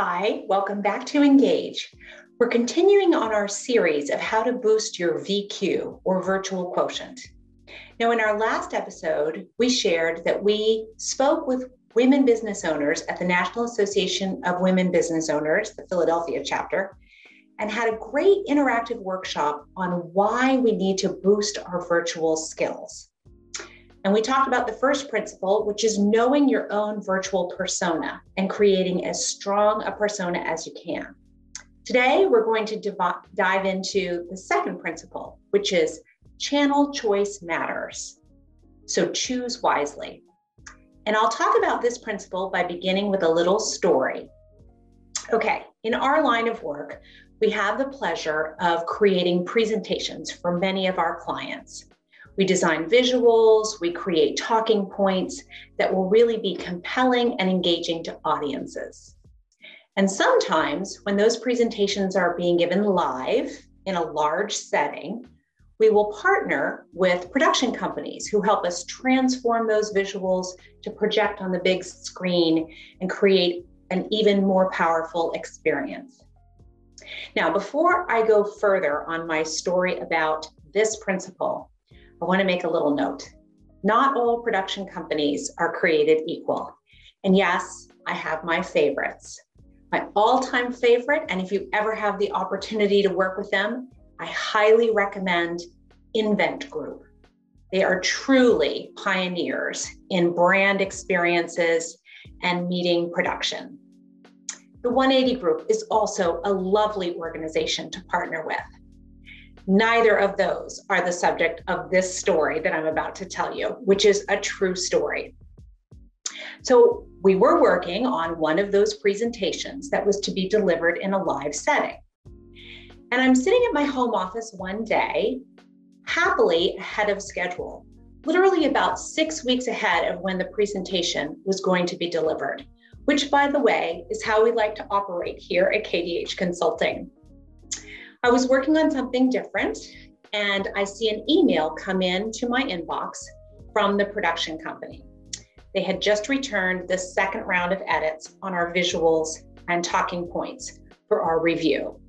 Hi, welcome back to Engage. We're continuing on our series of how to boost your VQ or virtual quotient. Now, in our last episode, we shared that we spoke with women business owners at the National Association of Women Business Owners, the Philadelphia chapter, and had a great interactive workshop on why we need to boost our virtual skills. And we talked about the first principle, which is knowing your own virtual persona and creating as strong a persona as you can. Today, we're going to div- dive into the second principle, which is channel choice matters. So choose wisely. And I'll talk about this principle by beginning with a little story. Okay, in our line of work, we have the pleasure of creating presentations for many of our clients. We design visuals, we create talking points that will really be compelling and engaging to audiences. And sometimes, when those presentations are being given live in a large setting, we will partner with production companies who help us transform those visuals to project on the big screen and create an even more powerful experience. Now, before I go further on my story about this principle, I want to make a little note. Not all production companies are created equal. And yes, I have my favorites. My all time favorite, and if you ever have the opportunity to work with them, I highly recommend Invent Group. They are truly pioneers in brand experiences and meeting production. The 180 Group is also a lovely organization to partner with. Neither of those are the subject of this story that I'm about to tell you, which is a true story. So, we were working on one of those presentations that was to be delivered in a live setting. And I'm sitting at my home office one day, happily ahead of schedule, literally about six weeks ahead of when the presentation was going to be delivered which, by the way, is how we like to operate here at KDH Consulting. I was working on something different, and I see an email come in to my inbox from the production company. They had just returned the second round of edits on our visuals and talking points for our review.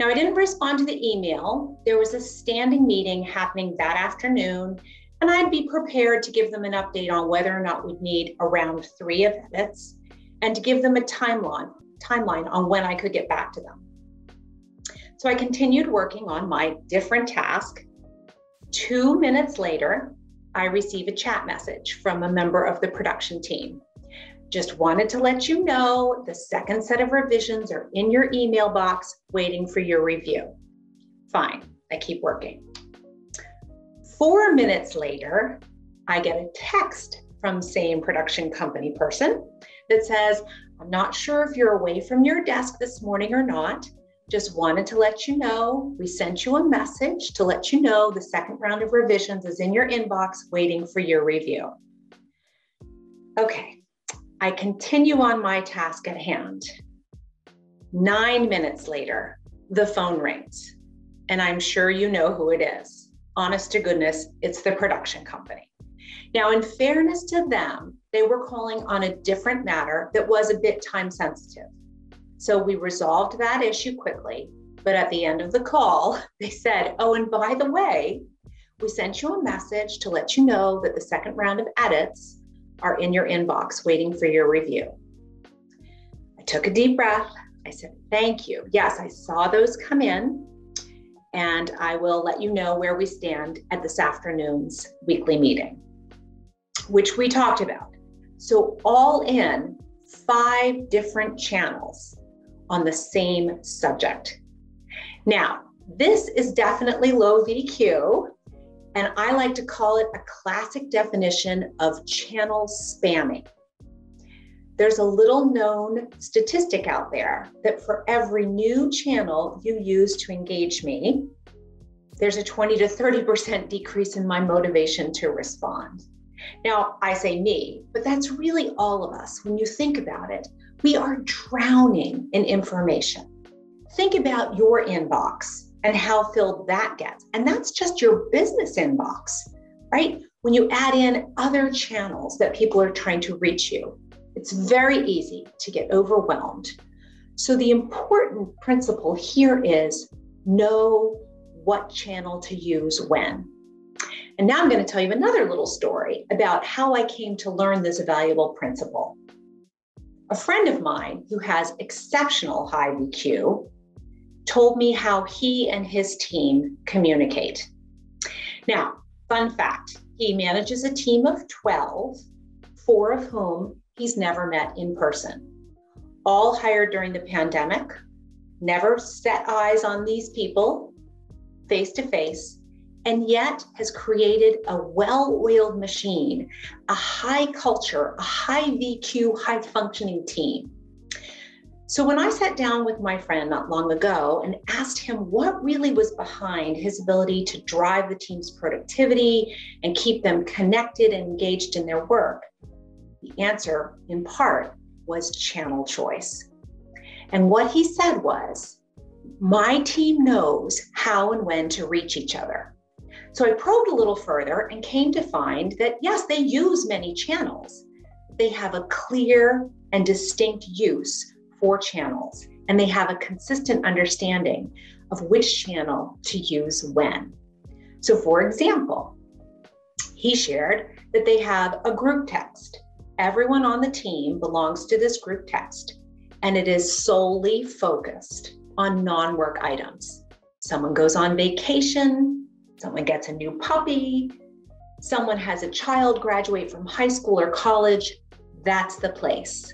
Now, I didn't respond to the email. There was a standing meeting happening that afternoon, and I'd be prepared to give them an update on whether or not we'd need a round three of edits and to give them a timeline timeline on when I could get back to them. So I continued working on my different task. Two minutes later, I receive a chat message from a member of the production team. Just wanted to let you know the second set of revisions are in your email box waiting for your review. Fine, I keep working. Four minutes later, I get a text from same production company person that says, I'm not sure if you're away from your desk this morning or not. Just wanted to let you know we sent you a message to let you know the second round of revisions is in your inbox waiting for your review. Okay, I continue on my task at hand. Nine minutes later, the phone rings, and I'm sure you know who it is. Honest to goodness, it's the production company. Now, in fairness to them, they were calling on a different matter that was a bit time sensitive. So we resolved that issue quickly. But at the end of the call, they said, Oh, and by the way, we sent you a message to let you know that the second round of edits are in your inbox waiting for your review. I took a deep breath. I said, Thank you. Yes, I saw those come in, and I will let you know where we stand at this afternoon's weekly meeting which we talked about. So, all in five different channels on the same subject. Now, this is definitely low VQ, and I like to call it a classic definition of channel spamming. There's a little known statistic out there that for every new channel you use to engage me, there's a 20 to 30% decrease in my motivation to respond. Now, I say me, but that's really all of us. When you think about it, we are drowning in information. Think about your inbox and how filled that gets. And that's just your business inbox, right? When you add in other channels that people are trying to reach you, it's very easy to get overwhelmed. So the important principle here is know what channel to use when. And now I'm going to tell you another little story about how I came to learn this valuable principle. A friend of mine who has exceptional high VQ told me how he and his team communicate. Now, fun fact he manages a team of 12, four of whom he's never met in person. All hired during the pandemic, never set eyes on these people face to face, and yet has created a well oiled machine, a high culture, a high VQ, high functioning team. So, when I sat down with my friend not long ago and asked him what really was behind his ability to drive the team's productivity and keep them connected and engaged in their work, the answer, in part, was channel choice. And what he said was, My team knows how and when to reach each other. So I probed a little further and came to find that yes, they use many channels. They have a clear and distinct use for channels, and they have a consistent understanding of which channel to use when. So, for example, he shared that they have a group text. Everyone on the team belongs to this group text, and it is solely focused on non work items. Someone goes on vacation, someone gets a new puppy, someone has a child graduate from high school or college. That's the place.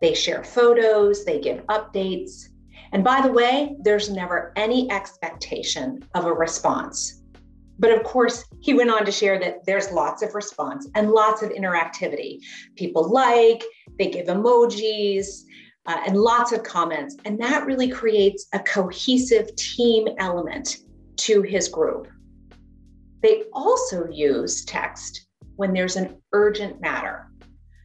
They share photos, they give updates. And by the way, there's never any expectation of a response. But of course, he went on to share that there's lots of response and lots of interactivity. People like, they give emojis, uh, and lots of comments. And that really creates a cohesive team element to his group. They also use text when there's an urgent matter.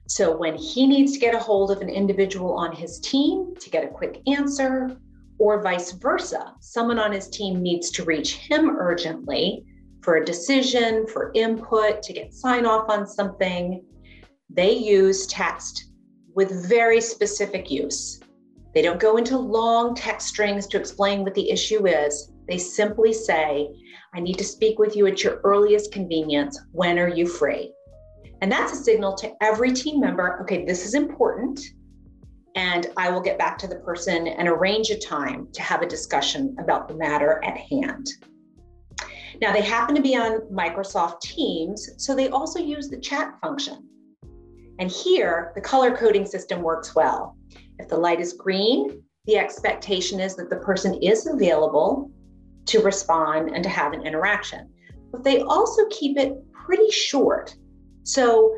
So when he needs to get a hold of an individual on his team to get a quick answer, or vice versa, someone on his team needs to reach him urgently for a decision, for input, to get sign off on something, they use text with very specific use. They don't go into long text strings to explain what the issue is. They simply say, I need to speak with you at your earliest convenience. When are you free? And that's a signal to every team member okay, this is important. And I will get back to the person and arrange a time to have a discussion about the matter at hand. Now, they happen to be on Microsoft Teams, so they also use the chat function. And here, the color coding system works well. If the light is green, the expectation is that the person is available to respond and to have an interaction. But they also keep it pretty short so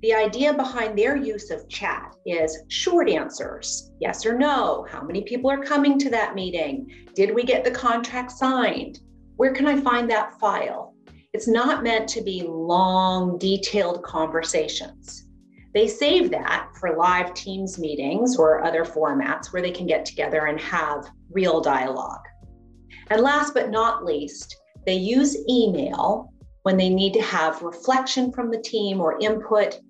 the idea behind their use of chat is short answers yes or no. How many people are coming to that meeting? Did we get the contract signed? Where can I find that file? It's not meant to be long, detailed conversations. They save that for live Teams meetings or other formats where they can get together and have real dialogue. And last but not least, they use email when they need to have reflection from the team or input,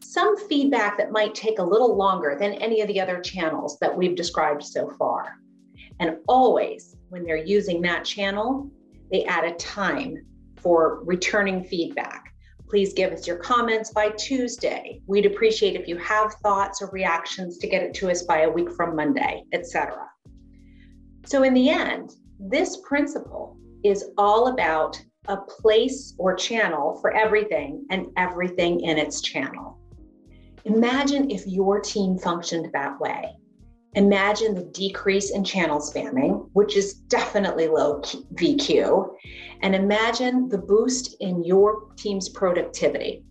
some feedback that might take a little longer than any of the other channels that we've described so far. And always, when they're using that channel, they add a time for returning feedback. Please give us your comments by Tuesday. We'd appreciate if you have thoughts or reactions to get it to us by a week from Monday, etc. So in the end, this principle is all about a place or channel for everything and everything in its channel. Imagine if your team functioned that way. Imagine the decrease in channel spamming, which is definitely low VQ, and imagine the boost in your team's productivity.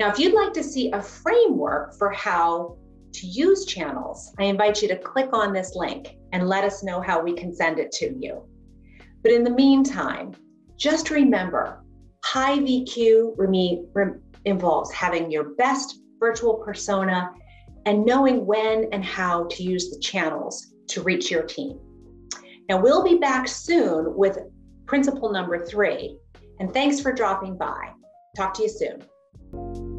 Now, if you'd like to see a framework for how to use channels, I invite you to click on this link and let us know how we can send it to you. But in the meantime, just remember, high VQ involves having your best virtual persona and knowing when and how to use the channels to reach your team. Now, we'll be back soon with principle number three. And thanks for dropping by. Talk to you soon.